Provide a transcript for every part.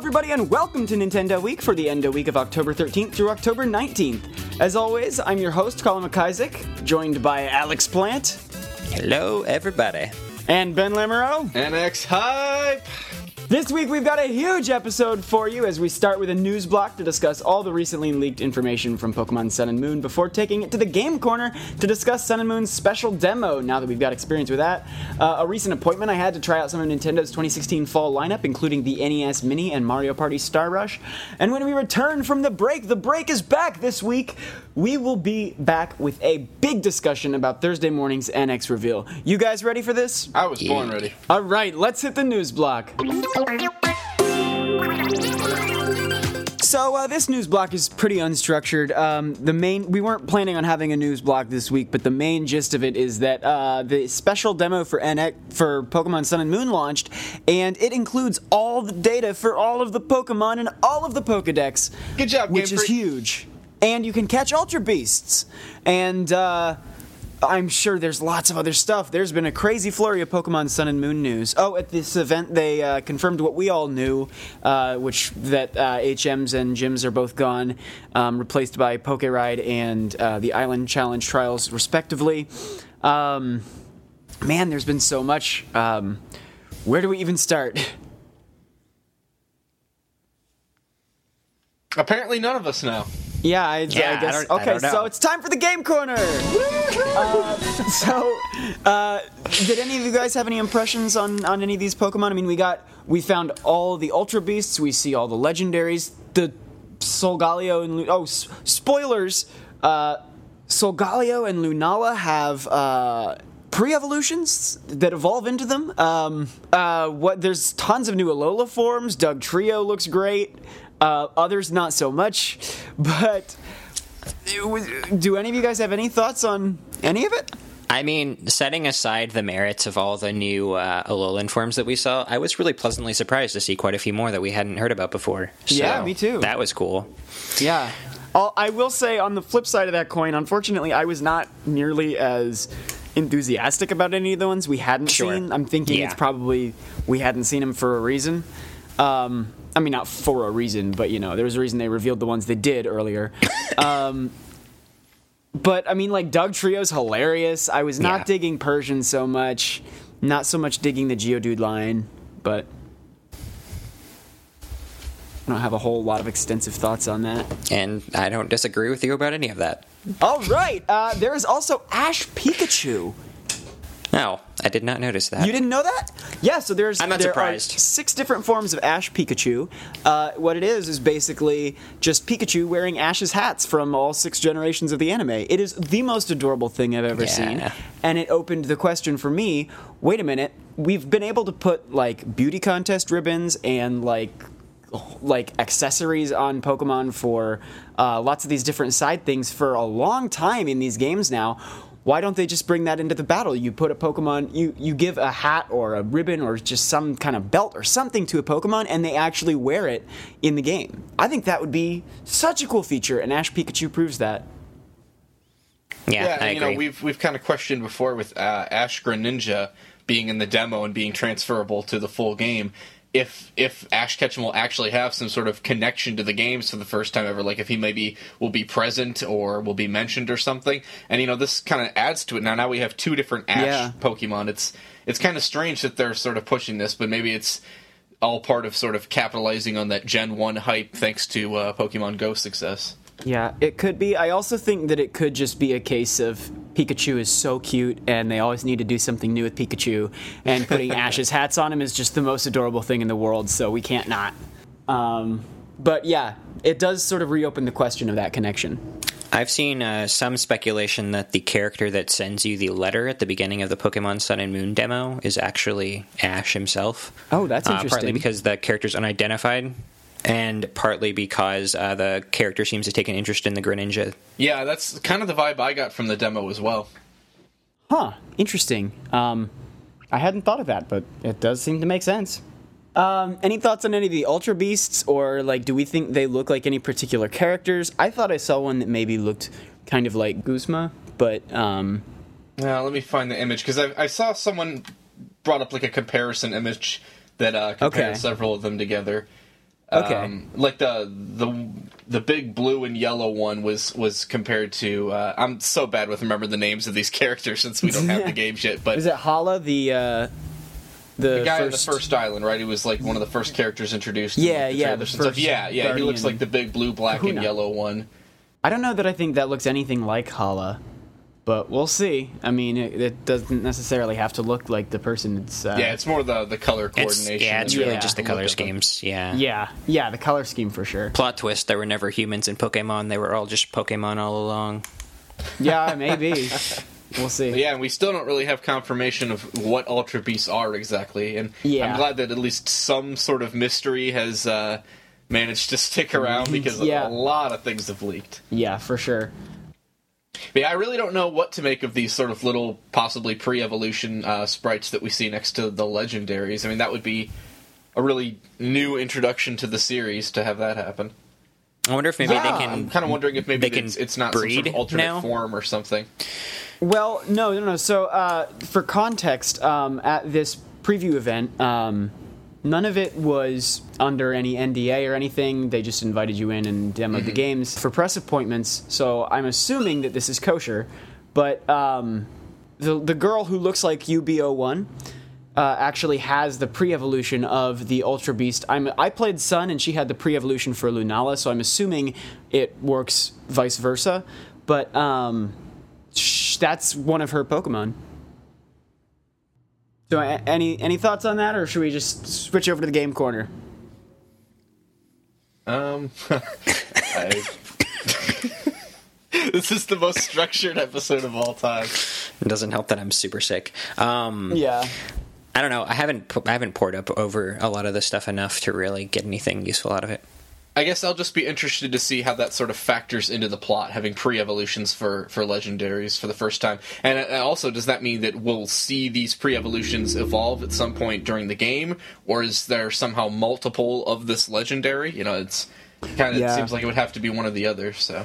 everybody, and welcome to Nintendo Week for the Endo Week of October 13th through October 19th. As always, I'm your host, Colin McIsaac, joined by Alex Plant Hello, everybody. and Ben Lamoureux. NX Hype! This week we've got a huge episode for you as we start with a news block to discuss all the recently leaked information from Pokemon Sun and Moon before taking it to the game corner to discuss Sun and Moon's special demo now that we've got experience with that. Uh, a recent appointment I had to try out some of Nintendo's 2016 fall lineup, including the NES Mini and Mario Party Star Rush. And when we return from the break, the break is back this week. We will be back with a big discussion about Thursday morning's NX reveal. You guys ready for this? I was born ready. All right, let's hit the news block. So uh, this news block is pretty unstructured. Um, the main we weren't planning on having a news block this week, but the main gist of it is that uh, the special demo for NX for Pokemon Sun and Moon launched, and it includes all the data for all of the Pokemon and all of the Pokedex. Good job, which Game is Freak. huge. And you can catch Ultra Beasts, and. Uh, I'm sure there's lots of other stuff. There's been a crazy flurry of Pokemon Sun and Moon news. Oh, at this event, they uh, confirmed what we all knew, uh, which that uh, HMs and gyms are both gone, um, replaced by Poke Ride and uh, the Island Challenge trials, respectively. Um, man, there's been so much. Um, where do we even start? Apparently, none of us know. Yeah, I, Yeah, I guess. I okay, so it's time for the game corner. Uh, so, uh, did any of you guys have any impressions on on any of these Pokemon? I mean, we got we found all the Ultra Beasts. We see all the legendaries. The Solgaleo and Lu- oh, s- spoilers. Uh, Solgaleo and Lunala have. Uh, Pre-evolutions that evolve into them. Um, uh, what there's tons of new Alola forms. Dugtrio looks great. Uh, others not so much. But was- do any of you guys have any thoughts on any of it? I mean, setting aside the merits of all the new uh, Alolan forms that we saw, I was really pleasantly surprised to see quite a few more that we hadn't heard about before. So Yeah, me too. That was cool. Yeah. I'll, I will say on the flip side of that coin, unfortunately, I was not nearly as enthusiastic about any of the ones we hadn't Sure. seen. I'm thinking Yeah. it's probably we hadn't seen them for a reason. Um, I mean, not for a reason, but you know, there was a reason they revealed the ones they did earlier. um, but I mean, like Dugtrio's hilarious. I was not Yeah. digging Persian so much, not so much digging the Geodude line, but I don't have a whole lot of extensive thoughts on that. And I don't disagree with you about any of that. All right, uh, there is also Ash Pikachu. No, I did not notice that. You didn't know that? Yeah, so there's I'm not there surprised. are six different forms of Ash Pikachu. Uh, what it is is basically just Pikachu wearing Ash's hats from all six generations of the anime. It is the most adorable thing I've ever Yeah. seen, and it opened the question for me. Wait a minute, we've been able to put like beauty contest ribbons and like like accessories on Pokemon for uh, lots of these different side things for a long time in these games now. Why don't they just bring that into the battle? You put a Pokemon, you you give a hat or a ribbon or just some kind of belt or something to a Pokemon, and they actually wear it in the game. I think that would be such a cool feature, and Ash Pikachu proves that. yeah, Yeah, I and, you agree. know, we've we've kind of questioned before with uh, Ash Greninja being in the demo and being transferable to the full game. If if Ash Ketchum will actually have some sort of connection to the games for the first time ever, like if he maybe will be present or will be mentioned or something, and you know this kind of adds to it. Now now we have two different Ash Yeah. Pokemon. It's it's kind of strange that they're sort of pushing this, but maybe it's all part of sort of capitalizing on that Gen One hype thanks to uh, Pokemon Go success. Yeah, it could be. I also think that it could just be a case of Pikachu is so cute and they always need to do something new with Pikachu, and putting Ash's hats on him is just the most adorable thing in the world, so we can't not. Um, but yeah, it does sort of reopen the question of that connection. I've seen uh, some speculation that the character that sends you the letter at the beginning of the Pokemon Sun and Moon demo is actually Ash himself. Oh, that's Uh, interesting. partly because the character's unidentified, and partly because uh, the character seems to take an interest in the Greninja. Yeah, that's kind of the vibe I got from the demo as well. Huh, interesting. Um, I hadn't thought of that, but it does seem to make sense. Um, any thoughts on any of the Ultra Beasts, or like, do we think they look like any particular characters? I thought I saw one that maybe looked kind of like Guzma, but um, Now, let me find the image because I, I saw someone brought up like a comparison image that uh, compared Okay. several of them together. Okay. Um, like the the the big blue and yellow one was was compared to. Uh, I'm so bad with remember the names of these characters since we don't have the games yet. But Is it Hala the uh, the, the guy first, on the first island, right? He was like one of the first characters introduced. Yeah, in the yeah, the first Yeah, yeah. He looks like the big blue, black, and yellow one. I don't know that I think that looks anything like Hala, but we'll see. I mean, it, it doesn't necessarily have to look like the person it's. Uh, Yeah, it's more the the color It's, coordination. yeah, it's really Yeah. just the color schemes. Yeah. yeah, yeah, the color scheme for sure. Plot twist: there were never humans in Pokemon. They were all just Pokemon all along. Yeah, maybe. we'll see. Yeah, and we still don't really have confirmation of what Ultra Beasts are exactly. And Yeah. I'm glad that at least some sort of mystery has uh, managed to stick around because Yeah. a lot of things have leaked. Yeah, for sure. But yeah, I really don't know what to make of these sort of little, possibly pre-evolution uh, sprites that we see next to the legendaries. I mean, that would be a really new introduction to the series to have that happen. I wonder if maybe Yeah, they can. I'm kind of wondering if maybe they can it's, it's not some sort breed of alternate now? form or something. Well, no, no, no. So, uh, for context, um, at this preview event, um, none of it was under any NDA or anything. They just invited you in and demoed the games for press appointments. So, I'm assuming that this is kosher. But um, the the girl who looks like UBO1 uh, actually has the pre-evolution of the Ultra Beast. I'm I played Sun and she had the pre-evolution for Lunala, so I'm assuming it works vice versa. But um, sh- that's one of her Pokemon. So, any any thoughts on that, or should we just switch over to the game corner? Um, I, this is the most structured episode of all time. It doesn't help that I'm super sick. Um, Yeah. I don't know. I haven't pu- I haven't poured up over a lot of this stuff enough to really get anything useful out of it. I guess I'll just be interested to see how that sort of factors into the plot, having pre-evolutions for for legendaries for the first time. And uh, also, does that mean that we'll see these pre-evolutions evolve at some point during the game, or is there somehow multiple of this legendary? You know, it's kind of Yeah. seems like it would have to be one or the other. So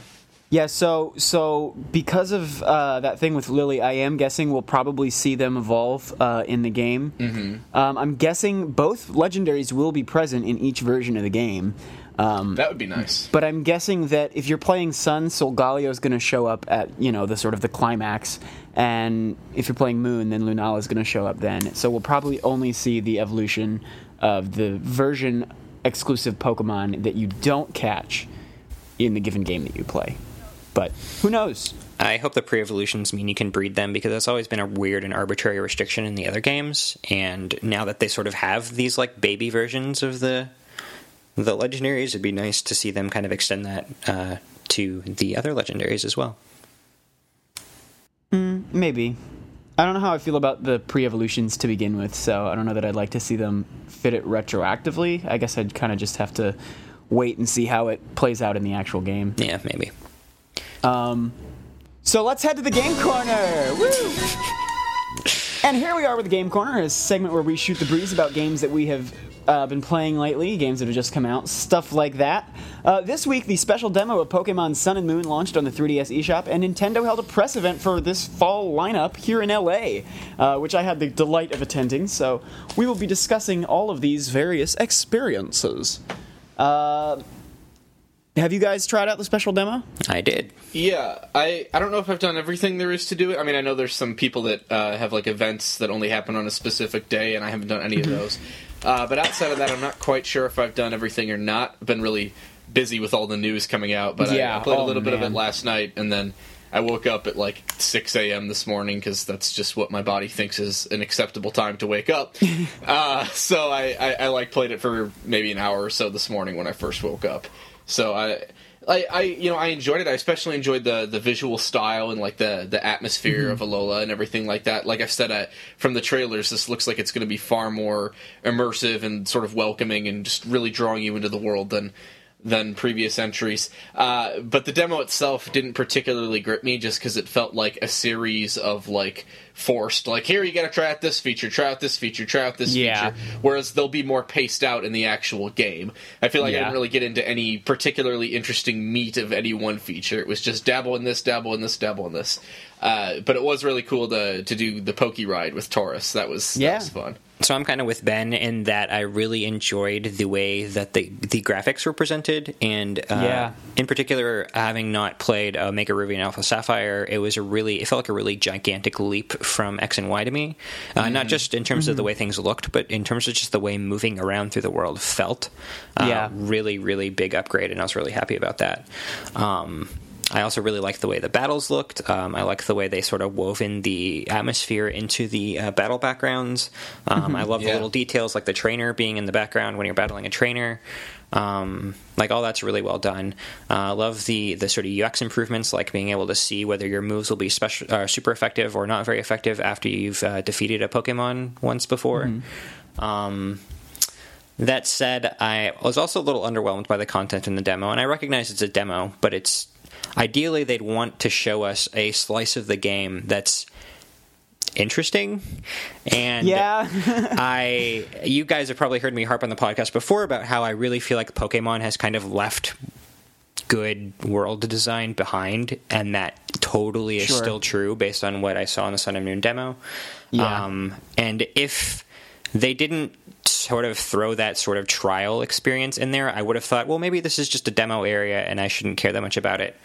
Yeah, so so because of uh, that thing with Lillie, I am guessing we'll probably see them evolve uh, in the game. Mm-hmm. Um, I'm guessing both legendaries will be present in each version of the game. Um, that would be nice. but I'm guessing that if you're playing Sun, Solgaleo is going to show up at you know the sort of the climax, and if you're playing Moon, then Lunala is going to show up then. So we'll probably only see the evolution of the version exclusive Pokemon that you don't catch in the given game that you play. But who knows? I hope the pre-evolutions mean you can breed them because that's always been a weird and arbitrary restriction in the other games. And now that they sort of have these like baby versions of the the legendaries, it'd be nice to see them kind of extend that uh, to the other legendaries as well. Maybe. I don't know how I feel about the pre-evolutions to begin with, so I don't know that I'd like to see them fit it retroactively. I guess I'd kind of just have to wait and see how it plays out in the actual game. Yeah, maybe. Um, So let's head to the game corner. Woo! And here we are with the game corner, a segment where we shoot the breeze about games that we have uh, been playing lately, games that have just come out, stuff like that. Uh, this week, the special demo of Pokemon Sun and Moon launched on the 3DS eShop, and Nintendo held a press event for this fall lineup here in LA, uh, which I had the delight of attending. So we will be discussing all of these various experiences. Uh, have you guys tried out the special demo? I did. Yeah, I I don't know if I've done everything there is to do it. I mean, I know there's some people that uh, have like events that only happen on a specific day, and I haven't done any Mm-hmm. of those. Uh, but outside of that, I'm not quite sure if I've done everything or not. I've been really busy with all the news coming out, but Yeah, I, played oh, a little bit of it last night, and then I woke up at like 6 a.m. this morning because that's just what my body thinks is an acceptable time to wake up. uh, so I, I, I like played it for maybe an hour or so this morning when I first woke up. So I. I, I you know I enjoyed it. I especially enjoyed the the visual style and like the the atmosphere mm-hmm. of Alola and everything like that. Like I said, I, from the trailers, this looks like it's going to be far more immersive and sort of welcoming and just really drawing you into the world than than previous entries. Uh, but the demo itself didn't particularly grip me just because it felt like a series of like forced, like here you got to try out this feature, try out this feature, try out this Yeah. feature. Whereas they'll be more paced out in the actual game. I feel like I didn't really get into any particularly interesting meat of any one feature. It was just dabble in this, dabble in this, dabble in this. Uh, but it was really cool to to do the pokey ride with Tauros. That was Yeah. that was fun. So I'm kind of with Ben in that I really enjoyed the way that the the graphics were presented, and uh, Yeah. in particular, having not played Omega Ruby and Alpha Sapphire, it was a really it felt like a really gigantic leap from X and Y to me. Uh, Not just in terms of the way things looked, but in terms of just the way moving around through the world felt. Uh, Yeah. really, really big upgrade, and I was really happy about that. Um, I also really like the way the battles looked. Um, I like the way they sort of wove in the atmosphere into the uh, battle backgrounds. Um, I love the little details, like the trainer being in the background when you're battling a trainer. Um, like all that's really well done. Uh, I love the the sort of UX improvements, like being able to see whether your moves will be special, uh, super effective or not very effective after you've uh, defeated a Pokemon once before. Um, that said, I was also a little underwhelmed by the content in the demo, and I recognize it's a demo, but it's ideally they'd want to show us a slice of the game that's interesting and Yeah. I you guys have probably heard me harp on the podcast before about how I really feel like Pokemon has kind of left good world design behind and that totally is Sure. still true based on what I saw in the Sun and Moon demo. Yeah. Um, and if they didn't sort of throw that sort of trial experience in there, I would have thought, well, maybe this is just a demo area and I shouldn't care that much about it.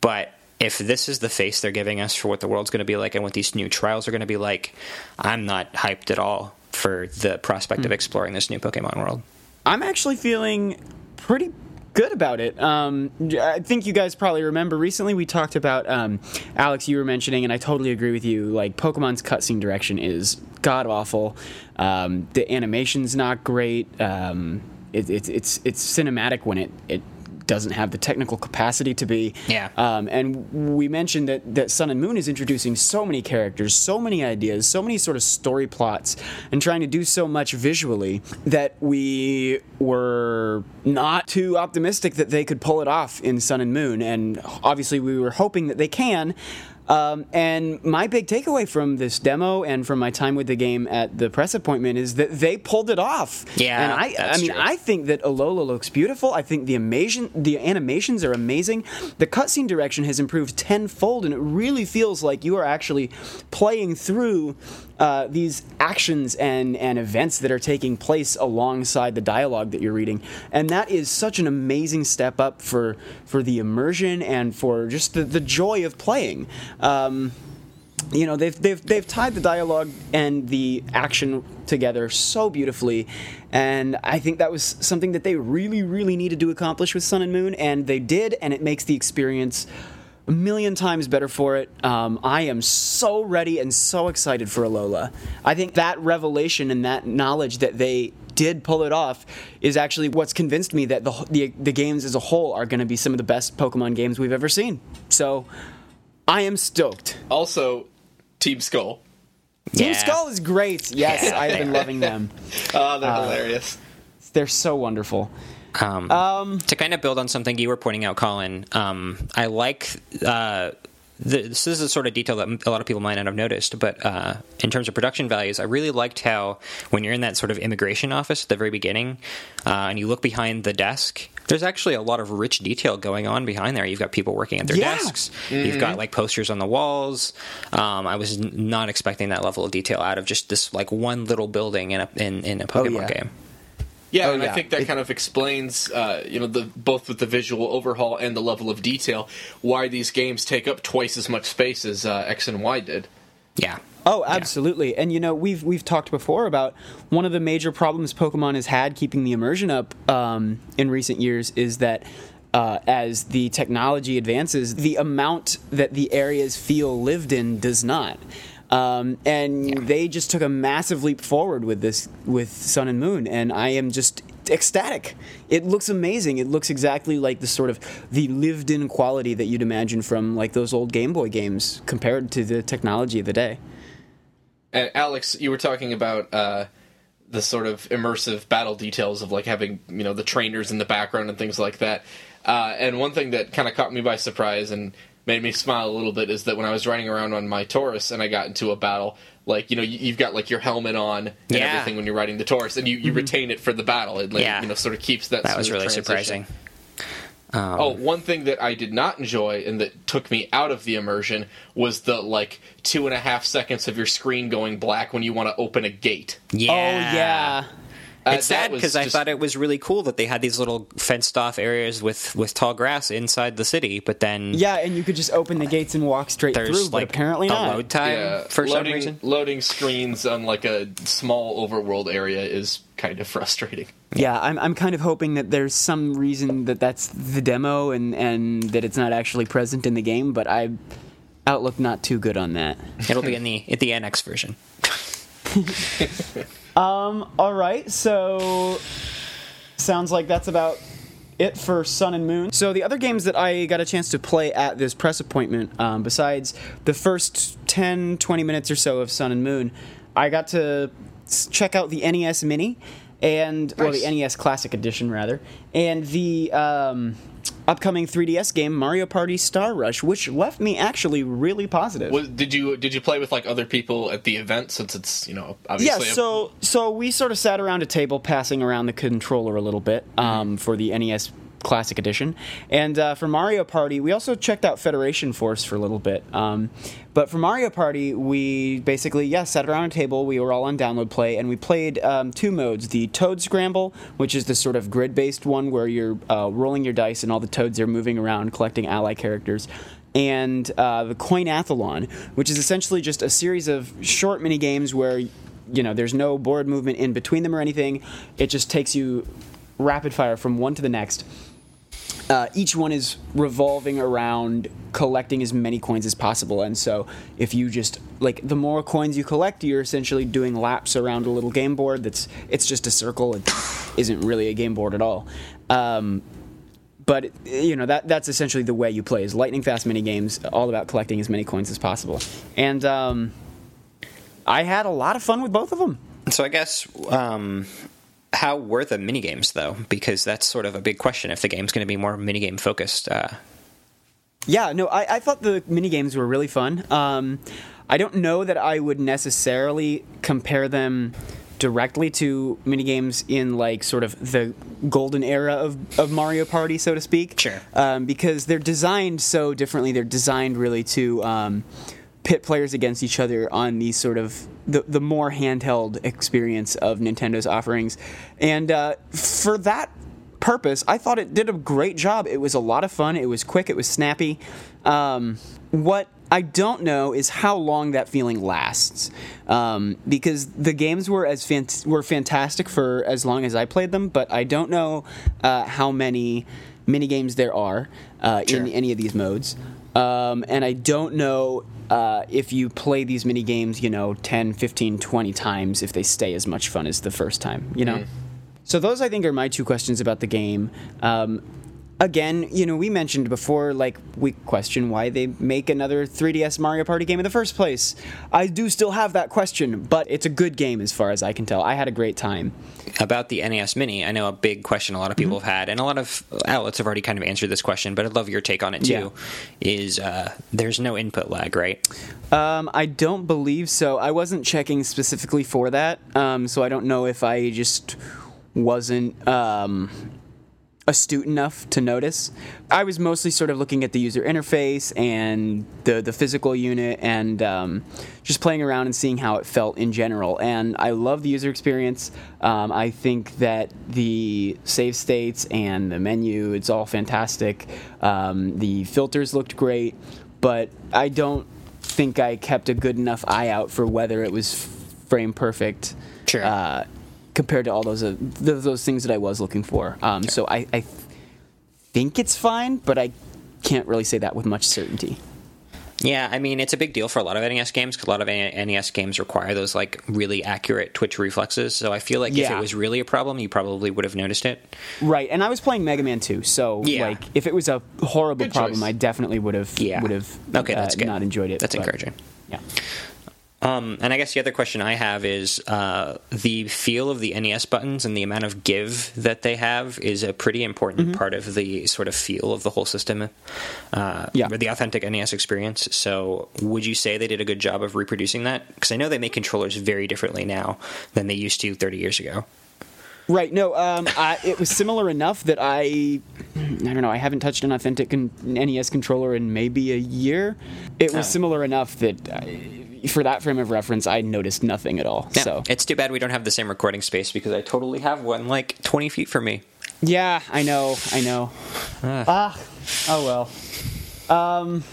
But if this is the face they're giving us for what the world's going to be like and what these new trials are going to be like, I'm not hyped at all for the prospect of hmm. exploring this new Pokemon world. I'm actually feeling pretty good about it. Um, I think you guys probably remember recently we talked about um, Alex. You were mentioning, and I totally agree with you. Like Pokemon's cutscene direction is god awful. Um, the animation's not great. Um, it, it's it's it's cinematic when it it doesn't have the technical capacity to be. Yeah. Um, and we mentioned that, that Sun and Moon is introducing so many characters, so many ideas, so many sort of story plots, and trying to do so much visually that we were not too optimistic that they could pull it off in Sun and Moon. And obviously, we were hoping that they can. Um, and my big takeaway from this demo and from my time with the game at the press appointment is that they pulled it off. Yeah, and I, I mean, true. I think that Alola looks beautiful. I think the amazing, the animations are amazing. The cutscene direction has improved tenfold, and it really feels like you are actually playing through uh, these actions and and events that are taking place alongside the dialogue that you're reading, and that is such an amazing step up for for the immersion and for just the, the joy of playing. Um, you know they've they've they've tied the dialogue and the action together so beautifully. And i think that was something that they really really needed to accomplish with sun and moon. And they did and it makes the experience a million times better for it um, i am so ready and so excited for alola i think that revelation and that knowledge that they did pull it off is actually what's convinced me that the, the, the games as a whole are going to be some of the best pokemon games we've ever seen so i am stoked Also, Team Skull. Team Yeah. Skull is great. Yes, Yeah. I've been loving them. Oh, they're hilarious. They're so wonderful. Um, to kind of build on something you were pointing out, Colin, um, I like. Uh, the, this is a sort of detail that a lot of people might not have noticed, but uh, in terms of production values, I really liked how when you're in that sort of immigration office at the very beginning, uh, and you look behind the desk, there's actually a lot of rich detail going on behind there. You've got people working at their Yeah. desks. You've got like posters on the walls. Um, I was n- not expecting that level of detail out of just this like one little building in a in, in a Pokemon yeah. game. Yeah, Oh, and yeah. I think that It- kind of explains, uh, you know, the both with the visual overhaul and the level of detail, why these games take up twice as much space as uh, X and Y did. Yeah. Oh, absolutely. And you know, we've we've talked before about one of the major problems Pokemon has had keeping the immersion up um, in recent years is that uh, as the technology advances, the amount that the areas feel lived in does not. Um, and they just took a massive leap forward with this with Sun and Moon, and I am just ecstatic. It looks amazing. It looks exactly like the sort of the lived-in quality that you'd imagine from like those old Game Boy games compared to the technology of the day. And Alex, you were talking about uh, the sort of immersive battle details of like having you know the trainers in the background and things like that. Uh, and one thing that kind of caught me by surprise and made me smile a little bit is that when I was riding around on my Tauros and I got into a battle, like you know you, you've got like your helmet on and Yeah. everything when you're riding the Tauros, and you, you mm-hmm. retain it for the battle. It like, Yeah. you know sort of keeps that. That was really transition. surprising. Um, oh, one thing that I did not enjoy and that took me out of the immersion was the like two and a half seconds of your screen going black when you want to open a gate. Yeah. Oh yeah. Uh, It's sad was because I just- thought it was really cool that they had these little fenced off areas with, with tall grass inside the city, but then Yeah, and you could just open the gates and walk straight there's through, but like apparently the not. load time yeah, for some loading, reason. loading screens on like a small overworld area is kind of frustrating. Yeah, I'm I'm kind of hoping that there's some reason that that's the demo and and that it's not actually present in the game, but I outlook not too good on that. It'll be in the in the NX version. All right, so sounds like that's about it for Sun and Moon. So the other games that I got a chance to play at this press appointment, um, besides the first 10, 20 minutes or so of Sun and Moon, I got to check out the NES Mini and well, the NES Classic Edition rather, and the um, upcoming 3DS game Mario Party Star Rush, which left me actually really positive. Was, did you did you play with like other people at the event since it's you know Yeah, obviously a- so so we sort of sat around a table, passing around the controller a little bit um, for the NES Classic Edition, and uh, for Mario Party, we also checked out Federation Force for a little bit. Um, but for Mario Party, we basically yeah sat around a table. We were all on download play, and we played um, two modes: the Toad Scramble, which is the sort of grid-based one where you're uh, rolling your dice and all the toads are moving around collecting ally characters and uh, the Coinathlon, which is essentially just a series of short mini games where you know there's no board movement in between them or anything. It just takes you rapid fire from one to the next. Uh, each one is revolving around collecting as many coins as possible, and so if you just like the more coins you collect, you're essentially doing laps around a little game board. That's it's just a circle. It isn't really a game board at all. Um, but you know that that's essentially the way you play is lightning fast mini games all about collecting as many coins as possible and um, i had a lot of fun with both of them So I guess um, how were the mini games though? Because that's sort of a big question. If the game's going to be more minigame focused, uh, yeah no I, I thought the mini games were really fun um, i don't know that i would necessarily compare them directly to mini games in like sort of the golden era of, of mario party so to speak Sure. um, because they're designed so differently they're designed really to um, pit players against each other on these sort of the, the more handheld experience of Nintendo's offerings. And uh, for that purpose, I thought it did a great job. It was a lot of fun. It was quick. It was snappy. Um, what I don't know is how long that feeling lasts, um, because the games were as fant- were fantastic for as long as I played them, but I don't know uh, how many mini games there are uh, Sure. in any of these modes. Um, and I don't know uh, if you play these mini games, you know, 10, 15, 20 times, if they stay as much fun as the first time, you know? So those, I think, are my two questions about the game. Um, again, you know, we mentioned before, like, we question why they make another 3DS Mario Party game in the first place. I do still have that question, but it's a good game as far as I can tell. I had a great time. about the NES Mini, I know a big question a lot of people Mm-hmm. have had, and a lot of outlets have already kind of answered this question, but I'd love your take on it too. Is uh, there's no input lag, right? Um, I don't believe so. I wasn't checking specifically for that, um, so I don't know if I just wasn't um, astute enough to notice. I was mostly sort of looking at the user interface and the the physical unit and um, just playing around and seeing how it felt in general. And I love the user experience. Um, I think that the save states and the menu, it's all fantastic. Um, the filters looked great, but I don't think I kept a good enough eye out for whether it was frame perfect Sure. uh, compared to all those uh, th- those things that I was looking for. Um, so I, I think it's fine, but I can't really say that with much certainty. Yeah, I mean it's a big deal for a lot of NES games because a lot of NES games require those like really accurate twitch reflexes. So I feel like if it was really a problem, you probably would have noticed it. Right, and I was playing Mega Man 2, so Yeah. like if it was a horrible Good problem, choice. I definitely would have Yeah. would have Okay, that's uh, good. not enjoyed it. That's but- encouraging. Yeah. Um, and I guess the other question I have is uh, the feel of the NES buttons and the amount of give that they have is a pretty important Mm-hmm. part of the sort of feel of the whole system, uh, Yeah. the authentic NES experience. So, would you say they did a good job of reproducing that? Because I know they make controllers very differently now than they used to 30 years ago. Right. No. Um. I, it was similar enough that I, I don't know. I haven't touched an authentic con- NES controller in maybe a year. It was Oh. similar enough that, I, for that frame of reference, I noticed nothing at all. Yeah, So it's too bad we don't have the same recording space because I totally have one like 20 feet from me. yeah, I know. I know. Ah. Oh well. Um.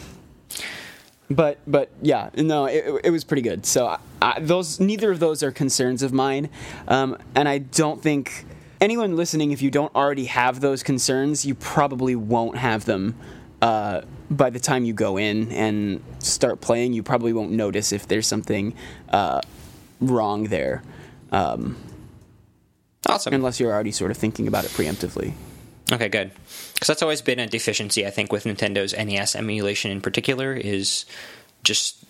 But but yeah, no, it, it- it was pretty good. So I, I, those neither of those are concerns of mine, um, and I don't think anyone listening, if you don't already have those concerns, you probably won't have them. Uh, by the time you go in and start playing, you probably won't notice if there's something uh, wrong there, um, Awesome. unless you're already sort of thinking about it preemptively. Okay, good. Because that's always been a deficiency, I think, with Nintendo's NES emulation in particular, is just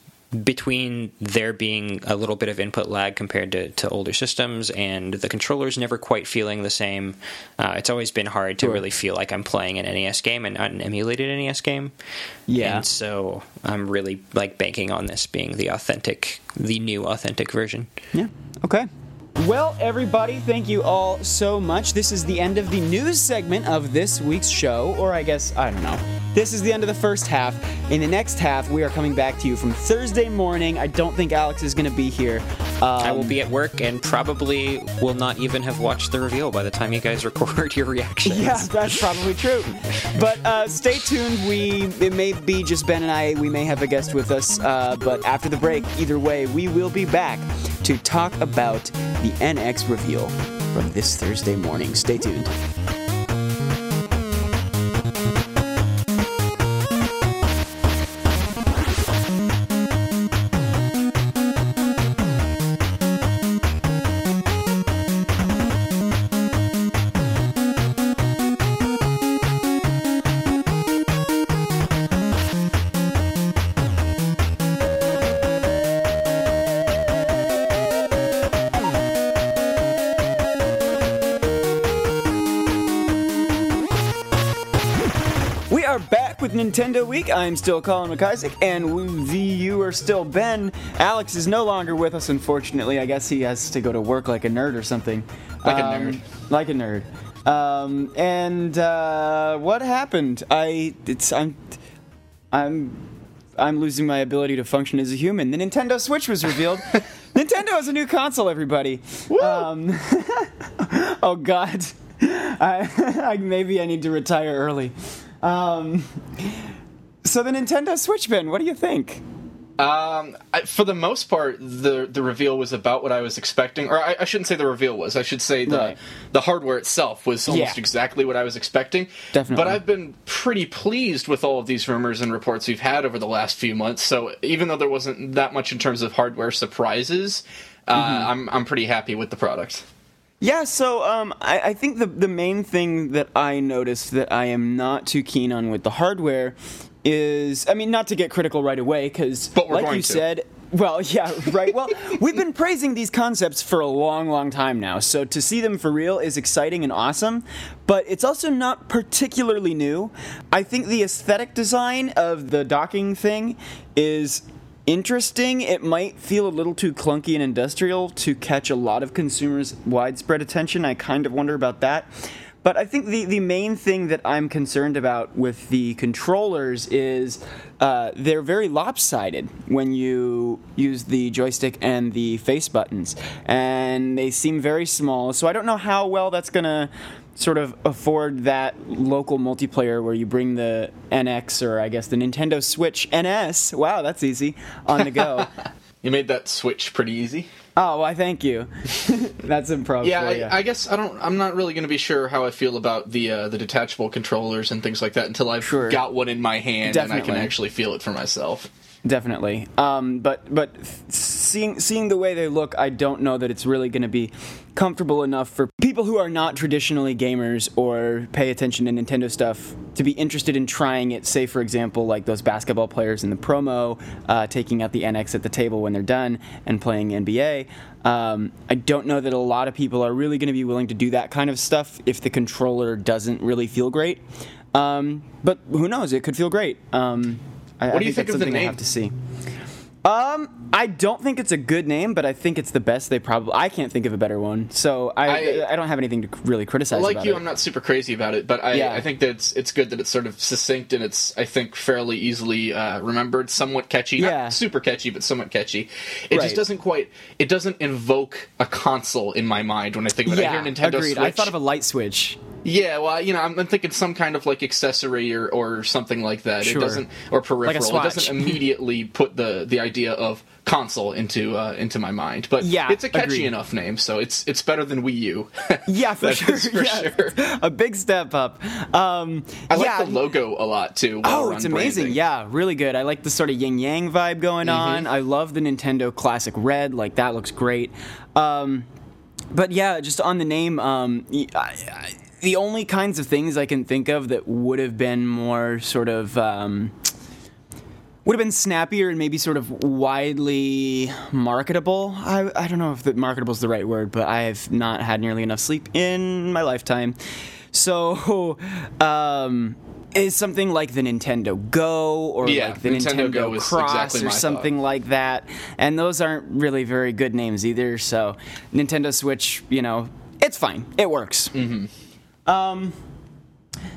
between there being a little bit of input lag compared to, to older systems and the controllers never quite feeling the same. Uh, it's always been hard to Sure. really feel like I'm playing an NES game and not an emulated NES game. Yeah. And so I'm really like banking on this being the authentic, the new authentic version. Yeah. Okay. Well, everybody, thank you all so much. This is the end of the news segment of this week's show, or I guess, I don't know. This is the end of the first half. In the next half, we are coming back to you from Thursday morning. I don't think Alex is going to be here. Um, I will be at work and probably will not even have watched the reveal by the time you guys record your reactions. Yeah, that's probably true. But uh, stay tuned. We it may be just Ben and I. We may have a guest with us. Uh, but after the break, either way, we will be back to talk about the NX reveal from this Thursday morning. Stay tuned. Nintendo Week. I'm still Colin McIsaac, and we, you are still Ben. Alex is no longer with us, unfortunately. I guess he has to go to work like a nerd or something. Like a Um, nerd. Like a nerd. Um, and uh, what happened? I it's I'm I'm I'm losing my ability to function as a human. The Nintendo Switch was revealed. Nintendo has a new console, everybody. Um, oh God, I, I maybe I need to retire early. Um, so the Nintendo Switch, Ben, what do you think? Um, I, for the most part, the the reveal was about what I was expecting, or I, I shouldn't say the reveal was. I should say the Right. the hardware itself was almost Yeah. exactly what I was expecting. Definitely. But I've been pretty pleased with all of these rumors and reports we've had over the last few months. So even though there wasn't that much in terms of hardware surprises, uh, Mm-hmm. I'm I'm pretty happy with the product. Yeah, so um, I, I think the the main thing that I noticed that I am not too keen on with the hardware is, I mean, not to get critical right away, because like you to. said, well, yeah, right. Well, we've been praising these concepts for a long, long time now. So to see them for real is exciting and awesome, but it's also not particularly new. I think the aesthetic design of the docking thing is interesting. It might feel a little too clunky and industrial to catch a lot of consumers' widespread attention. I kind of wonder about that. But I think the, the main thing that I'm concerned about with the controllers is uh, they're very lopsided when you use the joystick and the face buttons. And they seem very small. So I don't know how well that's going to sort of afford that local multiplayer where you bring the NX or I guess the Nintendo Switch NS. Wow, that's easy on the go. You made that switch pretty easy. oh, why? Thank you. that's improv. Yeah, I. I guess I don't. I'm not really going to be sure how I feel about the uh, the detachable controllers and things like that until I've Sure. got one in my hand and I can actually feel it for myself. Definitely. Um, but but seeing seeing the way they look, I don't know that it's really going to be comfortable enough for people who are not traditionally gamers or pay attention to Nintendo stuff to be interested in trying it. Say, for example, like those basketball players in the promo, uh, taking out the NX at the table when they're done and playing NBA. Um, I don't know that a lot of people are really going to be willing to do that kind of stuff if the controller doesn't really feel great. Um, but who knows? It could feel great. Um, I, What I do you think of the name? I have to see. Um, I don't think it's a good name, but I think it's the best they probably. I can't think of a better one, so I I, I- don't have anything to really criticize. like you, it. I'm not super crazy about it, but I, Yeah. I think that it's it's good that it's sort of succinct and it's I think fairly easily uh, remembered, somewhat catchy, Yeah. not super catchy, but somewhat catchy. It Right. just doesn't quite. It doesn't invoke a console in my mind when I think of it. I Yeah, hear Nintendo agreed. Switch. I thought of a light switch. Yeah, well, you know, I'm, I'm thinking some kind of like accessory or, or something like that. Sure. It doesn't or peripheral. it doesn't immediately put the the idea of console into uh, into my mind. But Yeah, it's a catchy agreed. enough name, so it's it's better than Wii U. Yeah, for sure. for yeah. sure. A big step up. Um, I like yeah, the logo a lot too. Oh, it's amazing. branding. Yeah, really good. I like the sort of yin yang vibe going on. I love the Nintendo Classic Red. Like, that looks great. Um, but yeah, just on the name, um, I- I- the only kinds of things I can think of that would have been more sort of. Um, would have been snappier and maybe sort of widely marketable. I, I don't know if the marketable is the right word, but I have not had nearly enough sleep in my lifetime. So, um, is something like the Nintendo Go or Yeah, like the Nintendo Nintendo, Go Cross exactly or something like that. And those aren't really very good names either. So, Nintendo Switch, you know, it's fine. It works. Um,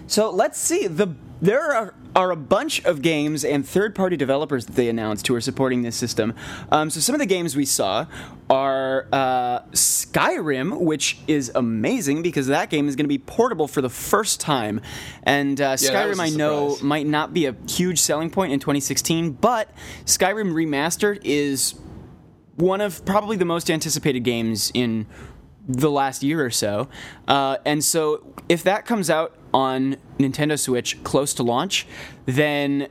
so let's see. The there are, are a bunch of games and third-party developers that they announced who are supporting this system. Um, so some of the games we saw are uh, Skyrim, which is amazing because that game is going to be portable for the first time. And uh, that Skyrim, I know, might not be a huge selling point in 2016, but Skyrim Remastered is one of probably the most anticipated games in the last year or so. Uh, and so, if that comes out on Nintendo Switch close to launch, then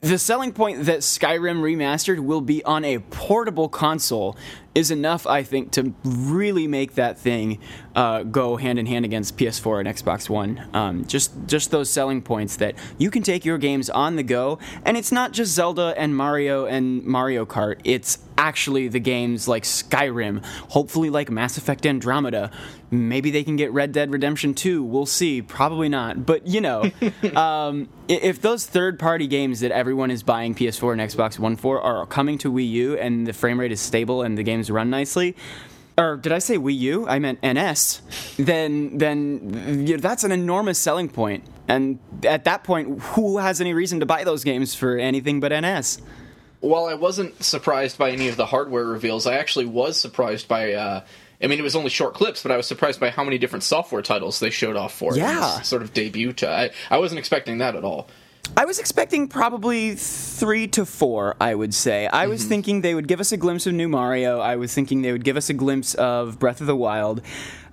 the selling point that Skyrim Remastered will be on a portable console is enough, I think, to really make that thing uh, go hand in hand against PS4 and Xbox One. Um, just just those selling points that you can take your games on the go, and it's not just Zelda and Mario and Mario Kart. It's actually the games like Skyrim, hopefully like Mass Effect Andromeda. Maybe they can get Red Dead Redemption 2. We'll see. Probably not. But you know, um, if those third-party games that everyone is buying PS4 and Xbox One for are coming to Wii U and the frame rate is stable and the games run nicely, or did I say Wii U? I meant NS. Then, then you know, that's an enormous selling point. And at that point, who has any reason to buy those games for anything but NS? While I wasn't surprised by any of the hardware reveals, I actually was surprised by. Uh, I mean, it was only short clips, but I was surprised by how many different software titles they showed off for. Yeah. sort of debut. I, I wasn't expecting that at all. I was expecting probably three to four, I would say. I was thinking they would give us a glimpse of new Mario. I was thinking they would give us a glimpse of Breath of the Wild.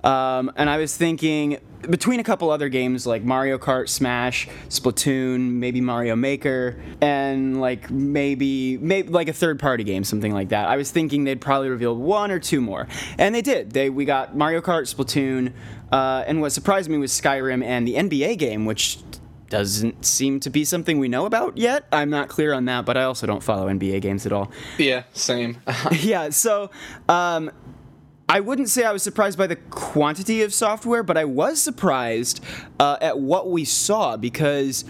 Um, and I was thinking between a couple other games like Mario Kart, Smash, Splatoon, maybe Mario Maker, and like maybe maybe like a third party game, something like that. I was thinking they'd probably reveal one or two more, and they did. They we got Mario Kart, Splatoon, uh, and what surprised me was Skyrim and the NBA game, which doesn't seem to be something we know about yet. I'm not clear on that, but I also don't follow NBA games at all. Yeah, same. yeah, so um, I wouldn't say I was surprised by the quantity of software, but I was surprised uh, at what we saw because.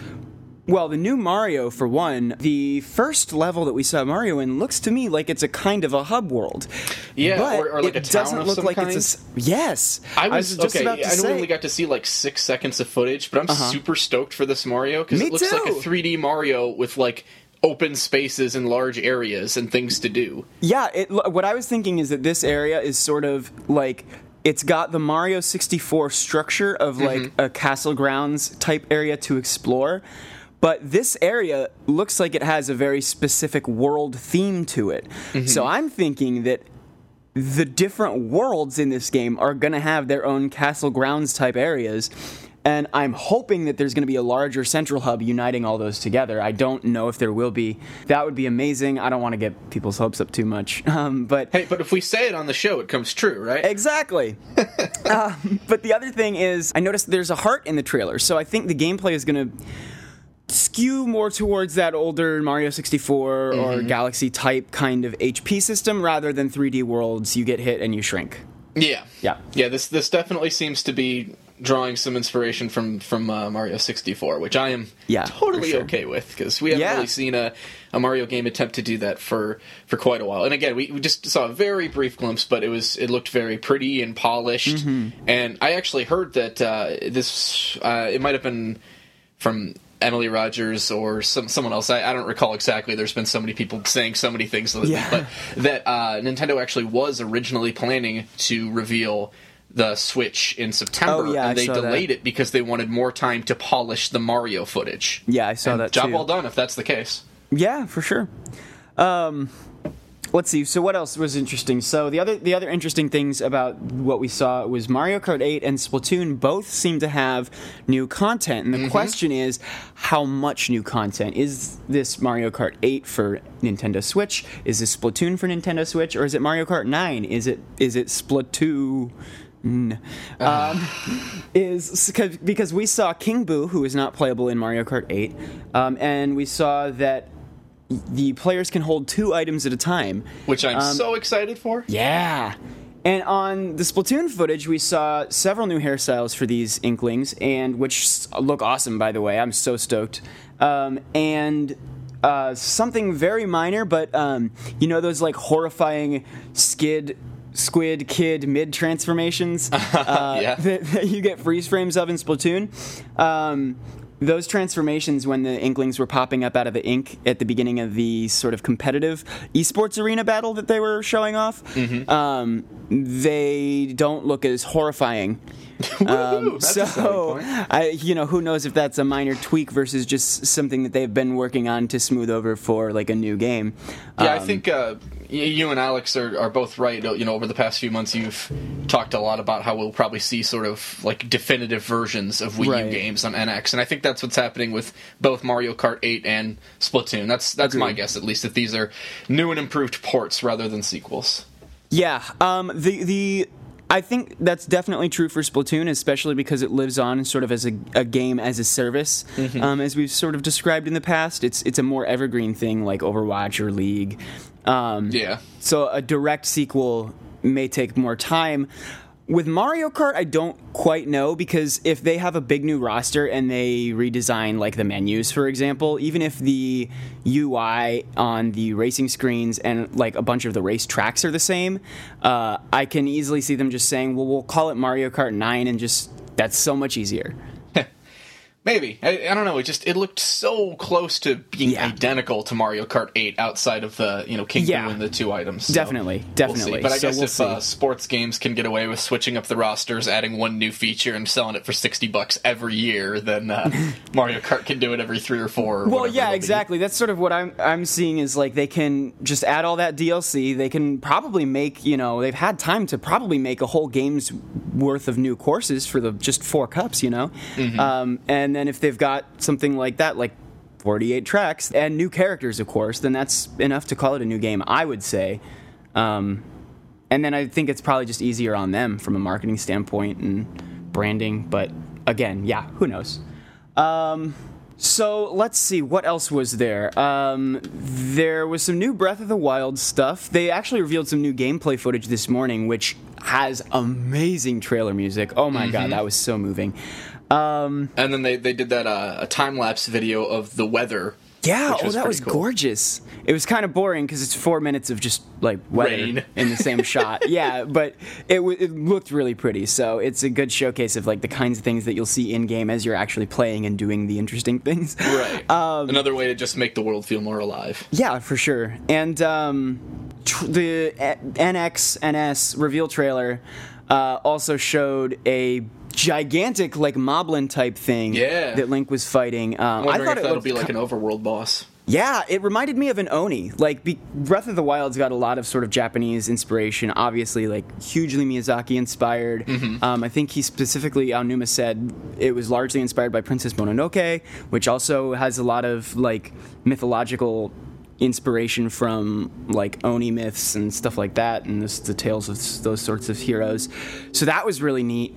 Well, the new Mario, for one, the first level that we saw Mario in looks to me like it's a kind of a hub world. Yeah, but or- or like it a town doesn't of look some like kind. it's a. Yes, I was, just okay. about to I say. we only got to see like six seconds of footage, but I'm uh-huh. super stoked for this Mario because it looks like a 3D Mario with like open spaces and large areas and things to do. Yeah, it, what I was thinking is that this area is sort of like it's got the Mario 64 structure of like mm-hmm. a castle grounds type area to explore. But this area looks like it has a very specific world theme to it. So I'm thinking that the different worlds in this game are going to have their own castle grounds type areas. And I'm hoping that there's going to be a larger central hub uniting all those together. I don't know if there will be. That would be amazing. I don't want to get people's hopes up too much. Um, but Hey, but if we say it on the show, it comes true, right? Exactly. um, but the other thing is, I noticed there's a heart in the trailer, so I think the gameplay is going to skew more towards that older Mario 64 or Galaxy type kind of HP system rather than 3D worlds. You get hit and you shrink. Yeah, Yeah. yeah. This this definitely seems to be drawing some inspiration from from uh, Mario 64, which I am Yeah, totally sure. okay with because we haven't Yeah. really seen a a Mario game attempt to do that for for quite a while. And again, we, we just saw a very brief glimpse, but it was it looked very pretty and polished. And I actually heard that uh, this uh, it might have been from Emily Rogers or some someone else. I, I don't recall exactly. There's been so many people saying so many things lately, Yeah. but that uh, Nintendo actually was originally planning to reveal the Switch in September, Oh, yeah, and they saw that. delayed it because they wanted more time to polish the Mario footage. Yeah, I saw And that Job too. well done if that's the case. Yeah, for sure. Um, let's see. So what else was interesting? So the other the other interesting things about what we saw was Mario Kart 8 and Splatoon both seem to have new content, and the Mm-hmm. question is how much new content is this Mario Kart 8 for Nintendo Switch? Is this Splatoon for Nintendo Switch, or is it Mario Kart 9? Is it is it Splatoon? Um, is 'cause- because we saw King Boo, who is not playable in Mario Kart 8, um, and we saw that the players can hold two items at a time. Which I'm Um, so excited for. Yeah. And on the Splatoon footage, we saw several new hairstyles for these Inklings, and which look awesome, by the way. I'm so stoked. Um, and uh, something very minor, but um, you know those like horrifying skid. Squid Kid mid transformations uh, Yeah. that, that you get freeze frames of in Splatoon. Um, those transformations, when the Inklings were popping up out of the ink at the beginning of the sort of competitive esports arena battle that they were showing off, um, they don't look as horrifying. Um, That's a selling so. I, you know, who knows if that's a minor tweak versus just something that they've been working on to smooth over for like a new game. Yeah, I Um, think uh, you and Alex are, are both right. You know, over the past few months, you've talked a lot about how we'll probably see sort of like definitive versions of Wii Right. U games on NX, and I think that's what's happening with both Mario Kart 8 and Splatoon. That's that's my guess, at least, that these are new and improved ports rather than sequels. Yeah, um, the the I think that's definitely true for Splatoon, especially because it lives on sort of as a, a game as a service, um, as we've sort of described in the past. It's it's a more evergreen thing like Overwatch or League. Um, Yeah. So a direct sequel may take more time. With Mario Kart, I don't quite know because if they have a big new roster and they redesign like the menus, for example, even if the UI on the racing screens and like a bunch of the race tracks are the same, uh, I can easily see them just saying, "Well, we'll call it Mario Kart 9," and just that's so much easier. Maybe I, I don't know. It just it looked so close to being Yeah. identical to Mario Kart 8 outside of the you know King Yeah. And the two items. So Definitely, we'll see. definitely. But I So guess we'll if uh, sports games can get away with switching up the rosters, adding one new feature, and selling it for sixty bucks every year, then uh, Mario Kart can do it every three or four. Or Well, yeah, exactly. That's sort of what I'm I'm seeing is like they can just add all that DLC. They can probably make you know they've had time to probably make a whole game's worth of new courses for the just four cups. You know, Mm-hmm. um, and then if they've got something like that, like 48 tracks and new characters, of course, then that's enough to call it a new game. I would say. Um, and then I think it's probably just easier on them from a marketing standpoint and branding. But again, yeah, who knows? Um, so let's see what else was there. Um, there was some new Breath of the Wild stuff. They actually revealed some new gameplay footage this morning, which has amazing trailer music. Oh my god, that was so moving. Um, And then they they did that uh, a time lapse video of the weather. yeah, oh, that was cool. gorgeous. It was kind of boring because it's four minutes of just like weather Rain. in the same shot. Yeah, but it, w- it looked really pretty. So it's a good showcase of like the kinds of things that you'll see in game as you're actually playing and doing the interesting things. Right. Um, Another way to just make the world feel more alive. Yeah, for sure. And um, tr- the uh, NX NS reveal trailer uh, also showed a gigantic like Moblin type thing Yeah. that Link was fighting. Um, I thought if it that'll be like an overworld boss. yeah, it reminded me of an Oni. Like be- Breath of the Wild's got a lot of sort of Japanese inspiration. Obviously, like hugely Miyazaki inspired. Mm-hmm. Um, I think he specifically Aonuma said it was largely inspired by Princess Mononoke, which also has a lot of like mythological inspiration from like Oni myths and stuff like that, and this, the tales of those sorts of heroes. So that was really neat.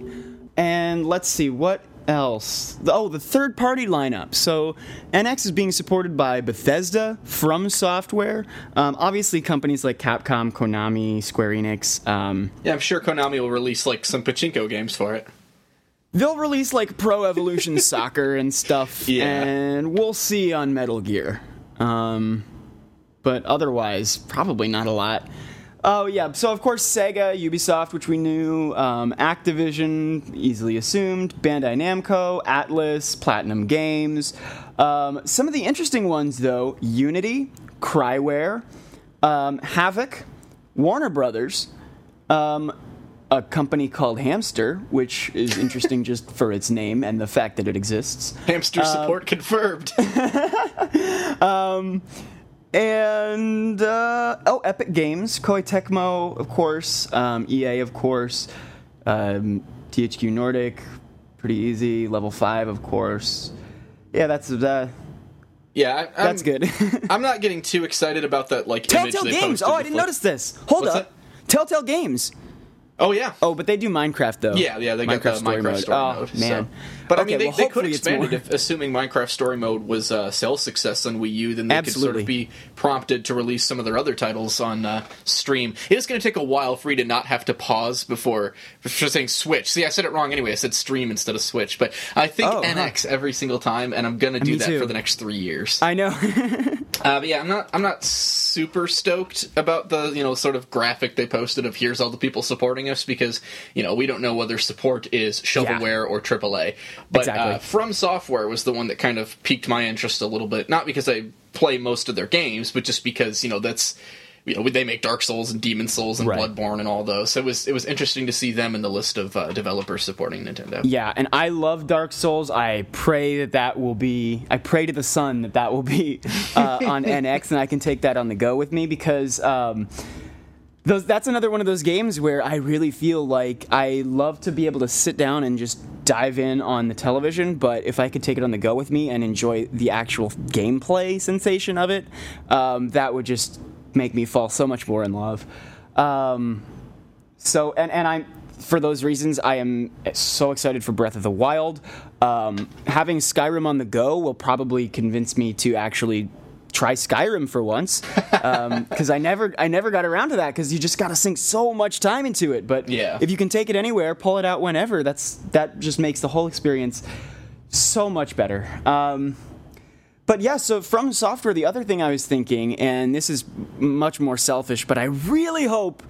And let's see what else. Oh, the third party lineup. So NX is being supported by Bethesda, From Software, um, obviously companies like Capcom, Konami, Square Enix. Um, Yeah, I'm sure Konami will release like some pachinko games for it. they'll release like Pro Evolution Soccer and stuff, Yeah. and we'll see on Metal Gear. Um, but otherwise, probably not a lot. Oh yeah, so of course Sega, Ubisoft, which we knew, um, Activision, easily assumed, Bandai Namco, Atlus, Platinum Games. Um, some of the interesting ones though: Unity, CRIWARE, um, Havok, Warner Brothers, um, a company called Hamster, which is interesting just for its name and the fact that it exists. Hamster support confirmed. and uh, oh, Epic Games, Koei Tecmo, of course, um, EA, of course, um, THQ Nordic, pretty easy. Level Five, of course. Yeah, that's uh, yeah, I, I'm, that's good. I'm not getting too excited about that like Telltale Games. Oh, I didn't notice this. Hold What's up. that? Telltale Games. Oh yeah. Oh, but they do Minecraft though. Yeah, yeah, they got the Minecraft story oh, mode. man. so- But I mean, they, well, they could expand it if, assuming Minecraft story mode was a sales success on Wii U, then they could sort of be prompted to release some of their other titles on uh, stream. It is going to take a while for you to not have to pause before for saying Switch. See, I said it wrong anyway. I said stream instead of Switch, but I think Oh, huh. NX every single time, and I'm going to do that too. for the next three years. I know. Uh, but yeah, I'm not. I'm not super stoked about the you know sort of graphic they posted of here's all the people supporting us because you know we don't know whether support is shovelware or AAA. But Exactly. uh, From Software was the one that kind of piqued my interest a little bit, not because I play most of their games, but just because you know that's. You know, they make Dark Souls and Demon Souls and Right. Bloodborne and all those. So it was it was interesting to see them in the list of uh, developers supporting Nintendo. Yeah, and I love Dark Souls. I pray that that will be. I pray to the sun that that will be uh, on NX, and I can take that on the go with me because um, those. That's another one of those games where I really feel like I love to be able to sit down and just dive in on the television. But if I could take it on the go with me and enjoy the actual gameplay sensation of it, um, that would just make me fall so much more in love. Um, so and and I'm for those reasons I am so excited for Breath of the Wild. Um, having Skyrim on the go will probably convince me to actually try Skyrim for once because I never I never got around to that because you just got to sink so much time into it. But Yeah. if you can take it anywhere, pull it out whenever, that's that just makes the whole experience so much better. Um, but yeah, so from software, the other thing I was thinking, and this is much more selfish, but I really hope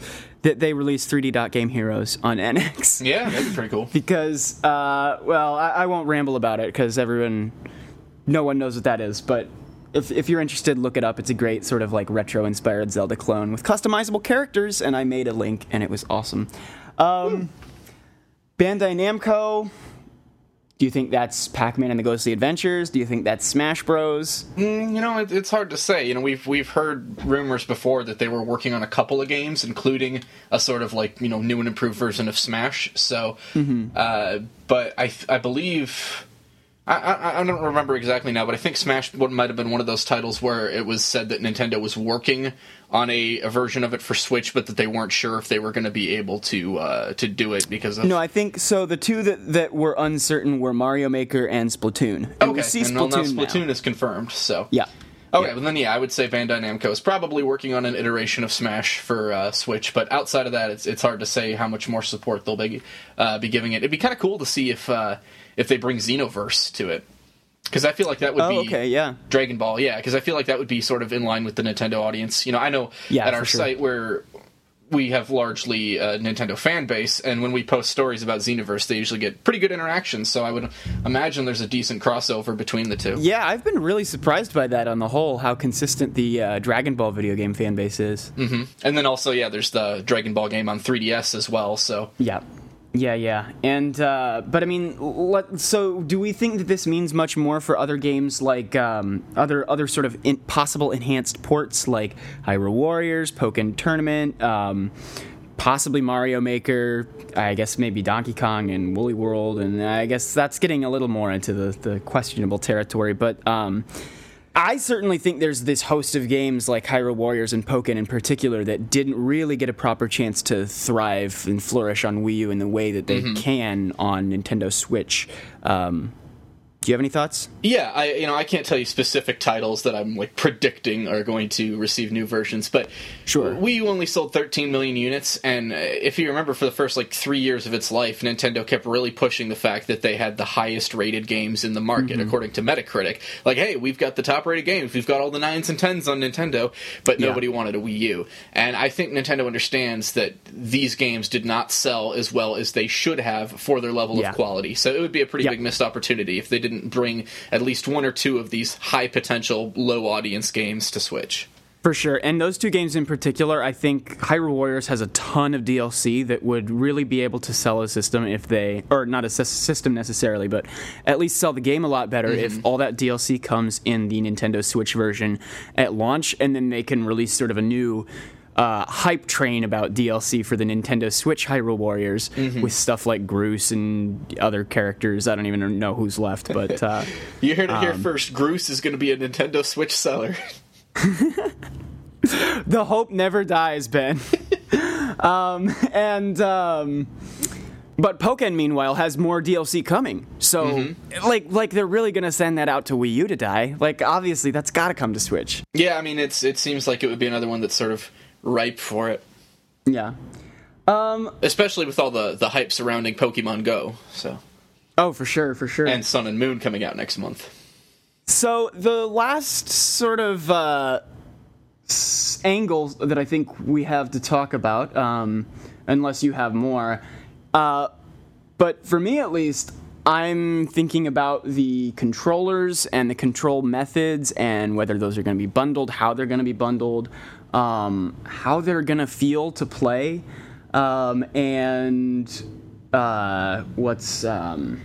that they release 3D Dot Game Heroes on NX. Yeah, that'd be pretty cool. Because, uh, well, I, I won't ramble about it because everyone, no one knows what that is. But if, if you're interested, look it up. It's a great sort of like retro inspired Zelda clone with customizable characters, and I made a link, and it was awesome. Um, Bandai Namco. Do you think that's Pac-Man and the Ghostly Adventures? Do you think that's Smash Bros? Mm, you know, it, it's hard to say. You know, we've we've heard rumors before that they were working on a couple of games, including a sort of like you know new and improved version of Smash. So, uh, but I I believe. I, I, I don't remember exactly now, but I think Smash might have been one of those titles where it was said that Nintendo was working on a, a version of it for Switch, but that they weren't sure if they were going to be able to uh, to do it because of No, I think so. The two that, that were uncertain were Mario Maker and Splatoon. And okay. we see and well, Splatoon now now. Is confirmed. So Yeah. Okay, Yeah. well then yeah, I would say Bandai Namco is probably working on an iteration of Smash for uh, Switch, but outside of that, it's it's hard to say how much more support they'll be uh, be giving it. It'd be kind of cool to see if uh, if they bring Xenoverse to it, because I feel like that would Oh, be okay, yeah. Dragon Ball, yeah, because I feel like that would be sort of in line with the Nintendo audience. You know, I know Yeah, at our sure. site where we have largely a Nintendo fan base, and when we post stories about Xenoverse, they usually get pretty good interactions. So I would imagine there's a decent crossover between the two. Yeah, I've been really surprised by that on the whole, how consistent the uh, Dragon Ball video game fan base is. And then also, yeah, there's the Dragon Ball game on 3DS as well. So Yeah. Yeah, yeah. And, uh, but I mean, let, so do we think that this means much more for other games like um, other other sort of in, possible enhanced ports like Hyrule Warriors, Pokken Tournament, um, possibly Mario Maker, I guess maybe Donkey Kong and Woolly World, and I guess that's getting a little more into the, the questionable territory. But um, I certainly think there's this host of games like Hyrule Warriors and Pokken in particular that didn't really get a proper chance to thrive and flourish on Wii U in the way that they can on Nintendo Switch. Um, Do you have any thoughts? Yeah, I you know I can't tell you specific titles that I'm like predicting are going to receive new versions, but Sure. Wii U only sold 13 million units, and uh, if you remember, for the first like three years of its life, Nintendo kept really pushing the fact that they had the highest rated games in the market Mm-hmm. according to Metacritic. Like, hey, we've got the top rated games, we've got all the nines and tens on Nintendo, but Yeah. nobody wanted a Wii U, and I think Nintendo understands that these games did not sell as well as they should have for their level Yeah. of quality. So it would be a pretty Yeah. big missed opportunity if they didn't bring at least one or two of these high potential, low audience games to Switch. For sure. And those two games in particular, I think Hyrule Warriors has a ton of DLC that would really be able to sell a system if they, or not a system necessarily, but at least sell the game a lot better if mm-hmm. all that DLC comes in the Nintendo Switch version at launch, and then they can release sort of a new. Uh, hype train about DLC for the Nintendo Switch Hyrule Warriors with stuff like Groose and other characters. I don't even know who's left, but uh, You heard it here first. Groose is going to be a Nintendo Switch seller. the hope never dies, Ben. um, and um, but Pokken, meanwhile, has more DLC coming. So, like, like they're really gonna send that out to Wii U to die. Like, obviously, that's got to come to Switch. yeah, I mean, it's it seems like it would be another one that's sort of ripe for it, Yeah. especially with all the the hype surrounding Pokemon Go. So Oh, for sure, for sure. and Sun and Moon coming out next month. So the last sort of uh, angle that I think we have to talk about, um, unless you have more, uh, but for me at least, I'm thinking about the controllers and the control methods and whether those are going to be bundled, how they're going to be bundled, um, how they're to feel to play, um, and uh, what's. Um?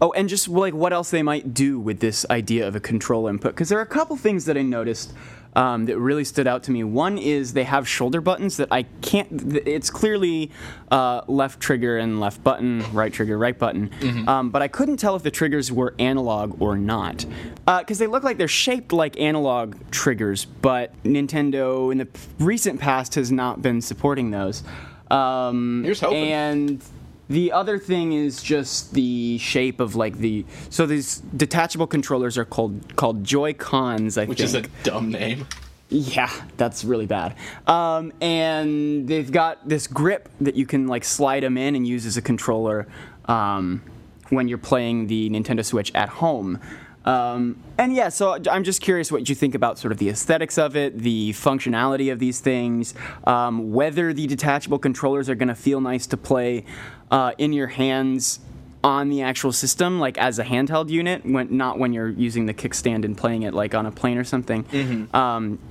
Oh, and just like what else they might do with this idea of a control input, because there are a couple things that I noticed um, that really stood out to me. One is they have shoulder buttons that I can't. It's clearly uh, left trigger and left button, right trigger, right button, um, but I couldn't tell if the triggers were analog or not, because they look like they're shaped like analog triggers, but Nintendo in the recent past has not been supporting those. Um, Here's hoping. And the other thing is just the shape of like the so these detachable controllers are called called Joy Cons. I think. Which think. is a dumb name. Yeah, that's really bad. Um, and they've got this grip that you can like slide them in and use as a controller um, when you're playing the Nintendo Switch at home. Um, and yeah, so I'm just curious what you think about sort of the aesthetics of it, the functionality of these things, um, whether the detachable controllers are going to feel nice to play uh, in your hands on the actual system, like as a handheld unit, when not when you're using the kickstand and playing it like on a plane or something.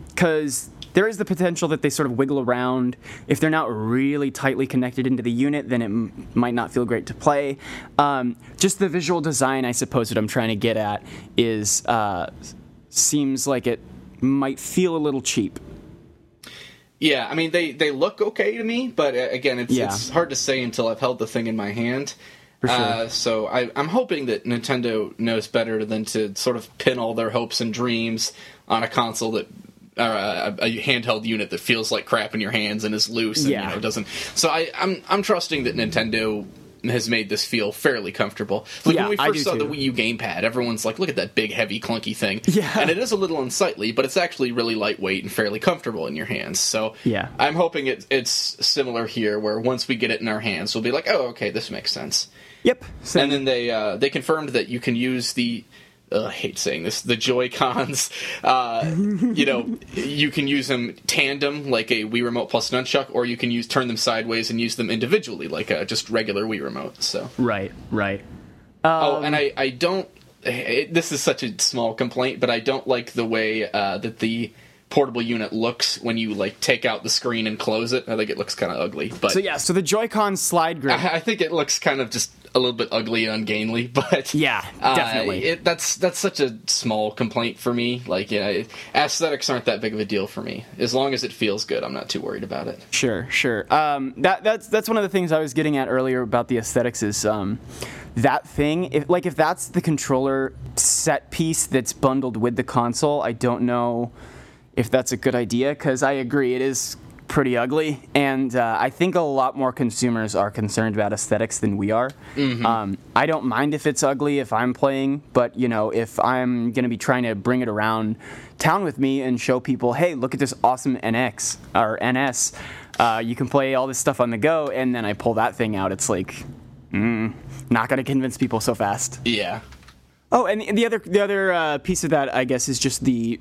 Because there is the potential that they sort of wiggle around. If they're not really tightly connected into the unit, then it m- might not feel great to play. Um, just the visual design, I suppose, that I'm trying to get at is uh, seems like it might feel a little cheap. Yeah, I mean they they look okay to me, but uh, again, it's Yeah. it's hard to say until I've held the thing in my hand. For sure. Uh, so I, I'm hoping that Nintendo knows better than to sort of pin all their hopes and dreams on a console that. Or a, a handheld unit that feels like crap in your hands and is loose and Yeah. you know doesn't. So I, I'm I'm trusting that Nintendo has made this feel fairly comfortable. Like Yeah, when we first saw the. Wii U gamepad, everyone's like, "Look at that big, heavy, clunky thing." Yeah. and it is a little unsightly, but it's actually really lightweight and fairly comfortable in your hands. So Yeah. I'm hoping it, it's similar here, where once we get it in our hands, we'll be like, "Oh, okay, this makes sense." Yep. So- And then they uh, they confirmed that you can use the. Uh, I hate saying this. The Joy Cons, uh, you know, you can use them tandem like a Wii Remote plus nunchuck, or you can use turn them sideways and use them individually like a just regular Wii Remote. So right, right. Oh, and I, I don't. It, this is such a small complaint, but I don't like the way uh, that the portable unit looks when you like take out the screen and close it. I think it looks kind of ugly, but So yeah, so the Joy-Con slide grip. I, I think it looks kind of just a little bit ugly and ungainly. But Yeah, uh, definitely. it, that's that's such a small complaint for me. Like, you know, it, aesthetics aren't that big of a deal for me. As long as it feels good, I'm not too worried about it. Sure, sure. Um, that that's that's one of the things I was getting at earlier about the aesthetics is um, that thing. If like if that's the controller set piece that's bundled with the console, I don't know if that's a good idea because I agree it is pretty ugly, and uh, I think a lot more consumers are concerned about aesthetics than we are. Um, I don't mind if it's ugly if I'm playing, but you know, if I'm going to be trying to bring it around town with me and show people, hey, look at this awesome NX or NS, uh, you can play all this stuff on the go, and then I pull that thing out, it's like, mm, not going to convince people so fast. Yeah. Oh, and the other the other uh, piece of that, I guess, is just the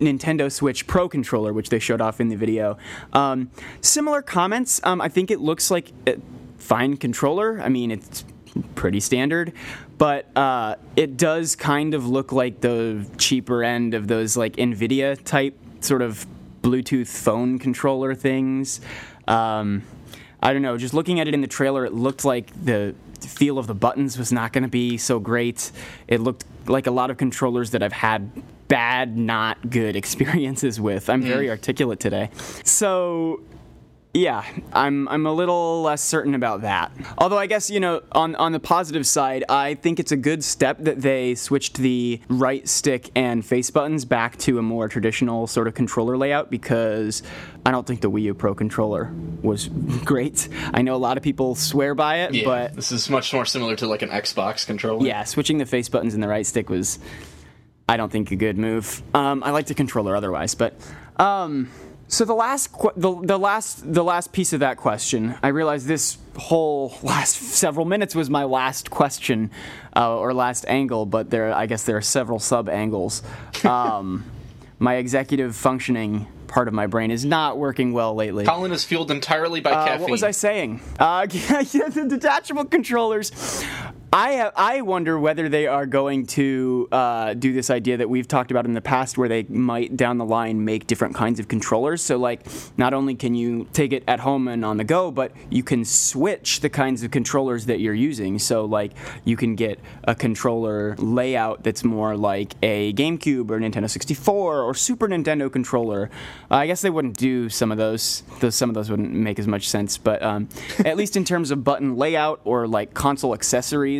Nintendo Switch Pro controller, which they showed off in the video. Um, similar comments. Um, I think it looks like a fine controller. I mean, it's pretty standard, but uh, it does kind of look like the cheaper end of those like Nvidia type sort of Bluetooth phone controller things. Um, I don't know. Just looking at it in the trailer, it looked like the feel of the buttons was not going to be so great. It looked like a lot of controllers that I've had bad, not good experiences with. I'm very mm. articulate today. So yeah, I'm I'm a little less certain about that. Although I guess you know, on on the positive side, I think it's a good step that they switched the right stick and face buttons back to a more traditional sort of controller layout because I don't think the Wii U Pro controller was great. I know a lot of people swear by it, Yeah. but this is much more similar to like an Xbox controller. yeah, switching the face buttons and the right stick was, I don't think, a good move. Um, I like the controller otherwise, but um, so the last qu- the, the last the last piece of that question, I realized this whole last several minutes was my last question uh, or last angle, but there I guess there are several sub angles. Um, my executive functioning part of my brain is not working well lately. Colin is fueled entirely by Uh, caffeine. what was I saying? Uh, the detachable controllers. I I wonder whether they are going to uh, do this idea that we've talked about in the past, where they might down the line make different kinds of controllers. So like, not only can you take it at home and on the go, but you can switch the kinds of controllers that you're using. So like, you can get a controller layout that's more like a GameCube or Nintendo 64 or Super Nintendo controller. Uh, I guess they wouldn't do some of those. Those some of those wouldn't make as much sense, but um, at least in terms of button layout or like console accessories,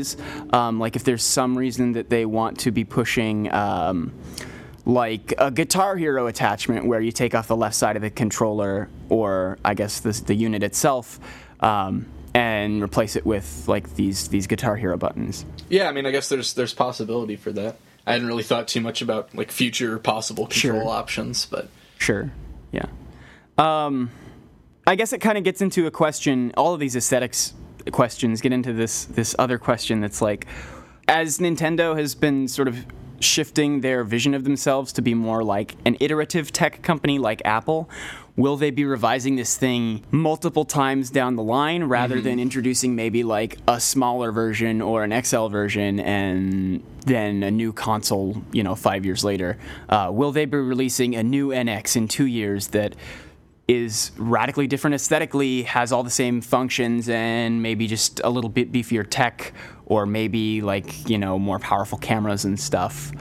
um, like if there's some reason that they want to be pushing. Um, like a Guitar Hero attachment where you take off the left side of the controller, or I guess the, the unit itself, um, and replace it with like these these Guitar Hero buttons. Yeah, I mean, I guess there's there's possibility for that. I hadn't really thought too much about like future possible control Sure. options, but Sure. Yeah. Um, I guess it kind of gets into a question. All of these aesthetics questions get into this this other question that's like, as Nintendo has been sort of shifting their vision of themselves to be more like an iterative tech company like Apple. Will they be revising this thing multiple times down the line rather than introducing maybe like a smaller version or an XL version and then a new console, you know, five years later? Uh, will they be releasing a new NX in two years that is radically different aesthetically, has all the same functions, and maybe just a little bit beefier tech, or maybe like you know more powerful cameras and stuff.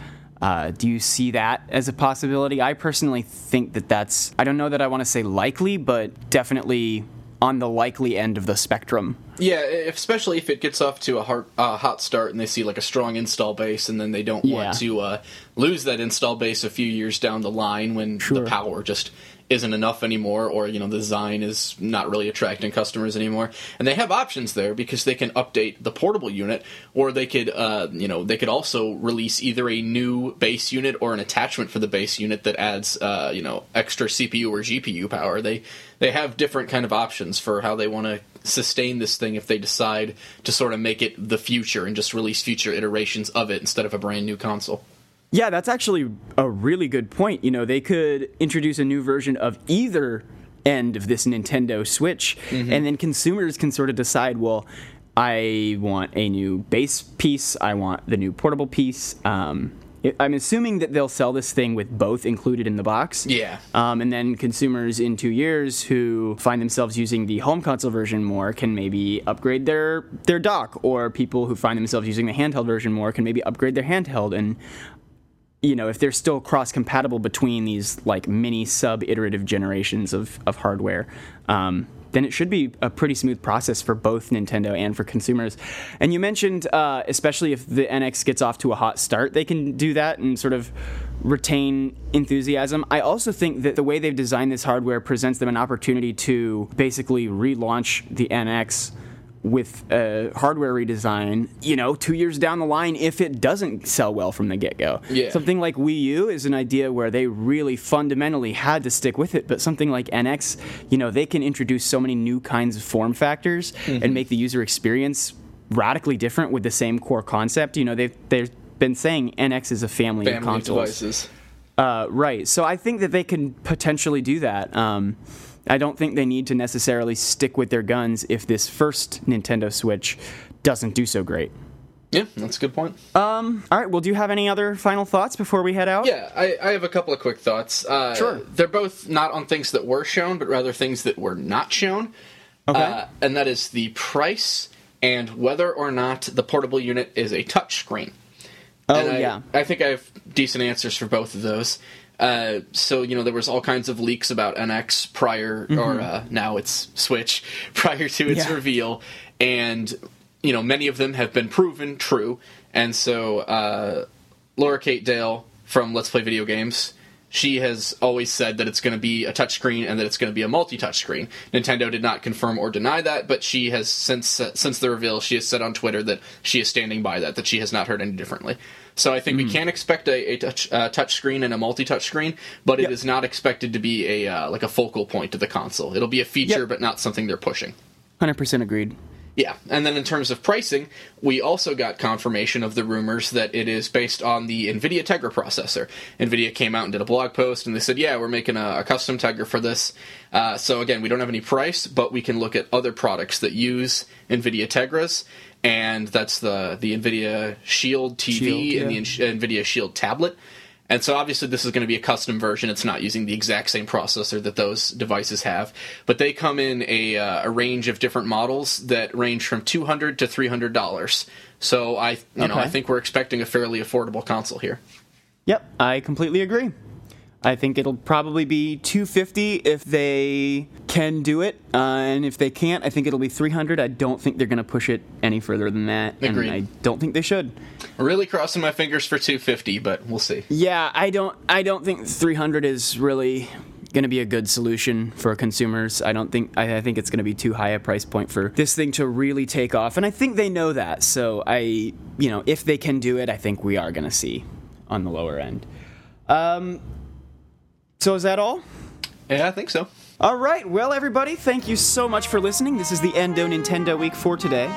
Uh, do you see that as a possibility? I personally think that that's. I don't know that I want to say likely, but definitely on the likely end of the spectrum. yeah, especially if it gets off to a hard, uh, hot start and they see like a strong install base, and then they don't Yeah. want to uh, lose that install base a few years down the line when Sure. the power just isn't enough anymore, or you know the design is not really attracting customers anymore. And they have options there because they can update the portable unit, or they could, uh, you know, they could also release either a new base unit or an attachment for the base unit that adds, uh, you know, extra CPU or GPU power. They they have different kind of options for how they want to sustain this thing if they decide to sort of make it the future and just release future iterations of it instead of a brand new console. Yeah, that's actually a really good point. You know, they could introduce a new version of either end of this Nintendo Switch, and then consumers can sort of decide, well, I want a new base piece, I want the new portable piece. Um, I'm assuming that they'll sell this thing with both included in the box. Yeah. Um, and then consumers in two years who find themselves using the home console version more can maybe upgrade their their dock, or people who find themselves using the handheld version more can maybe upgrade their handheld. And you know, if they're still cross compatible between these like mini sub iterative generations of, of hardware, um, then it should be a pretty smooth process for both Nintendo and for consumers. And you mentioned, uh, especially if the NX gets off to a hot start, they can do that and sort of retain enthusiasm. I also think that the way they've designed this hardware presents them an opportunity to basically relaunch the NX with a hardware redesign, you know, two years down the line if it doesn't sell well from the get go. Yeah. Something like Wii U is an idea where they really fundamentally had to stick with it, but something like NX, you know, they can introduce so many new kinds of form factors Mm-hmm. and make the user experience radically different with the same core concept. You know, they've they've been saying NX is a family, of Family of consoles. devices. Uh, right. So I think that they can potentially do that. Um, I don't think they need to necessarily stick with their guns if this first Nintendo Switch doesn't do so great. Yeah, that's a good point. Um, All right. Well, do you have any other final thoughts before we head out? Yeah, I, I have a couple of quick thoughts. Uh, Sure. They're both not on things that were shown, but rather things that were not shown. Okay. Uh, and that is the price and whether or not the portable unit is a touchscreen. oh I, yeah. I think I have decent answers for both of those. Uh, so you know there was all kinds of leaks about NX prior, or uh, now it's Switch prior to its Mm-hmm. Yeah. reveal, and you know many of them have been proven true. And so uh, Laura Kate Dale from Let's Play Video Games. She has always said that it's going to be a touchscreen and that it's going to be a multi-touch screen. Nintendo did not confirm or deny that, but she has since uh, since the reveal, she has said on Twitter that she is standing by that, that she has not heard any differently. So I think we can expect a, a touch uh, touch screen and a multi-touch screen, but Yep. it is not expected to be a uh, like a focal point to the console. It'll be a feature, Yep. but not something they're pushing. Hundred percent agreed. Yeah, and then in terms of pricing, we also got confirmation of the rumors that it is based on the NVIDIA Tegra processor. NVIDIA came out and did a blog post, and they said, "Yeah, we're making a, a custom Tegra for this." Uh, so again, we don't have any price, but we can look at other products that use NVIDIA Tegras, and that's the the NVIDIA Shield TV Shield, and the NVIDIA Shield tablet. And so obviously this is going to be a custom version. It's not using the exact same processor that those devices have, but they come in a, uh, a range of different models that range from two hundred to three hundred dollars. So I, you know, I think we're expecting a fairly affordable console here. Yep, I completely agree. I think it'll probably be 250 if they can do it, uh, and if they can't, I think it'll be 300. I don't think they're going to push it any further than that, Agreed. and I don't think they should. Really crossing my fingers for two fifty, but we'll see. Yeah, I don't. I don't think 300 is really going to be a good solution for consumers. I don't think. I, I think it's going to be too high a price point for this thing to really take off, and I think they know that. So I, you know, if they can do it, I think we are going to see on the lower end. Um. So is that all? Yeah, I think so. All right, well, everybody, thank you so much for listening. This is the Endo Nintendo Week for today.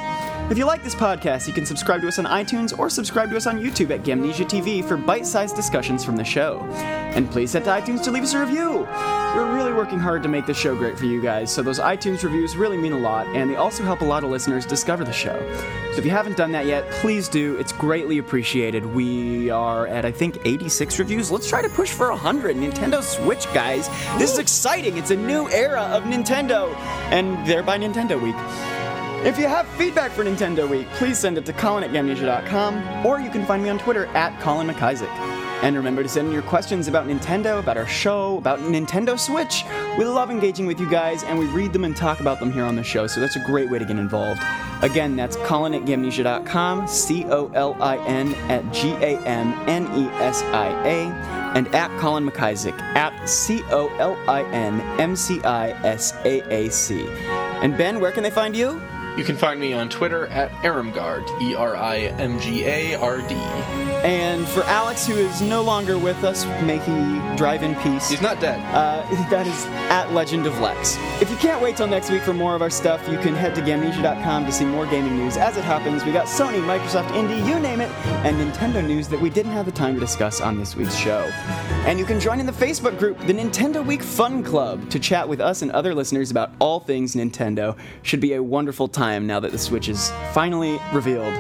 If you like this podcast, you can subscribe to us on iTunes or subscribe to us on YouTube at Gamnesia TV for bite sized discussions from the show. And please head to iTunes to leave us a review. We're really working hard to make this show great for you guys, so those iTunes reviews really mean a lot, and they also help a lot of listeners discover the show. So if you haven't done that yet, please do. It's greatly appreciated. We are at, I think, 86 reviews. Let's try to push for 100. Nintendo Switch, guys. This is exciting. It's a new era of Nintendo, and thereby Nintendo Week. If you have feedback for Nintendo Week, please send it to Colin at Gamnesia.com, or you can find me on Twitter at Colin McIsaac. And remember to send in your questions about Nintendo, about our show, about Nintendo Switch. We love engaging with you guys, and we read them and talk about them here on the show, so that's a great way to get involved. Again, that's Colin at Gamnesia.com, C O L I N at G A M N E S I A, and at Colin McIsaac, at C O L I N M C I S A A C. And Ben, where can they find you? You can find me on Twitter at Erimgard, E R I M G A R D. And for Alex, who is no longer with us, may he drive in peace. He's not dead. Uh, that is at Legend of Lex. If you can't wait till next week for more of our stuff, you can head to Gamnesia.com to see more gaming news. As it happens, we got Sony, Microsoft, Indie, you name it, and Nintendo news that we didn't have the time to discuss on this week's show. And you can join in the Facebook group, the Nintendo Week Fun Club, to chat with us and other listeners about all things Nintendo. Should be a wonderful time now that the Switch is finally revealed.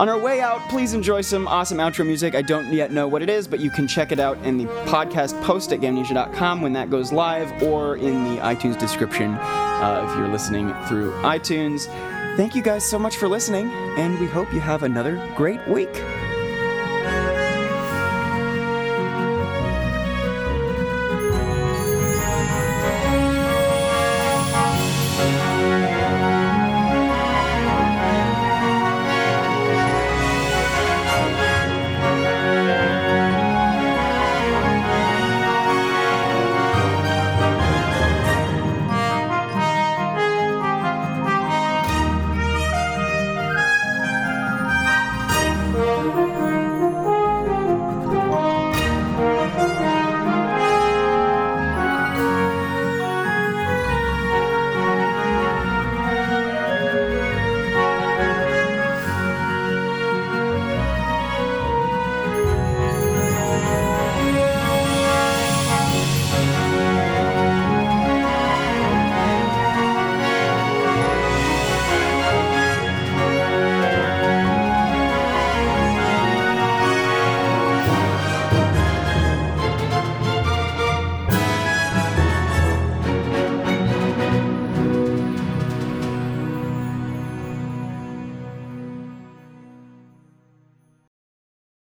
On our way out, please enjoy some awesome outro music. I don't yet know what it is, but you can check it out in the podcast post at gamnesia.com when that goes live or in the iTunes description uh, if you're listening through iTunes. Thank you guys so much for listening, and we hope you have another great week.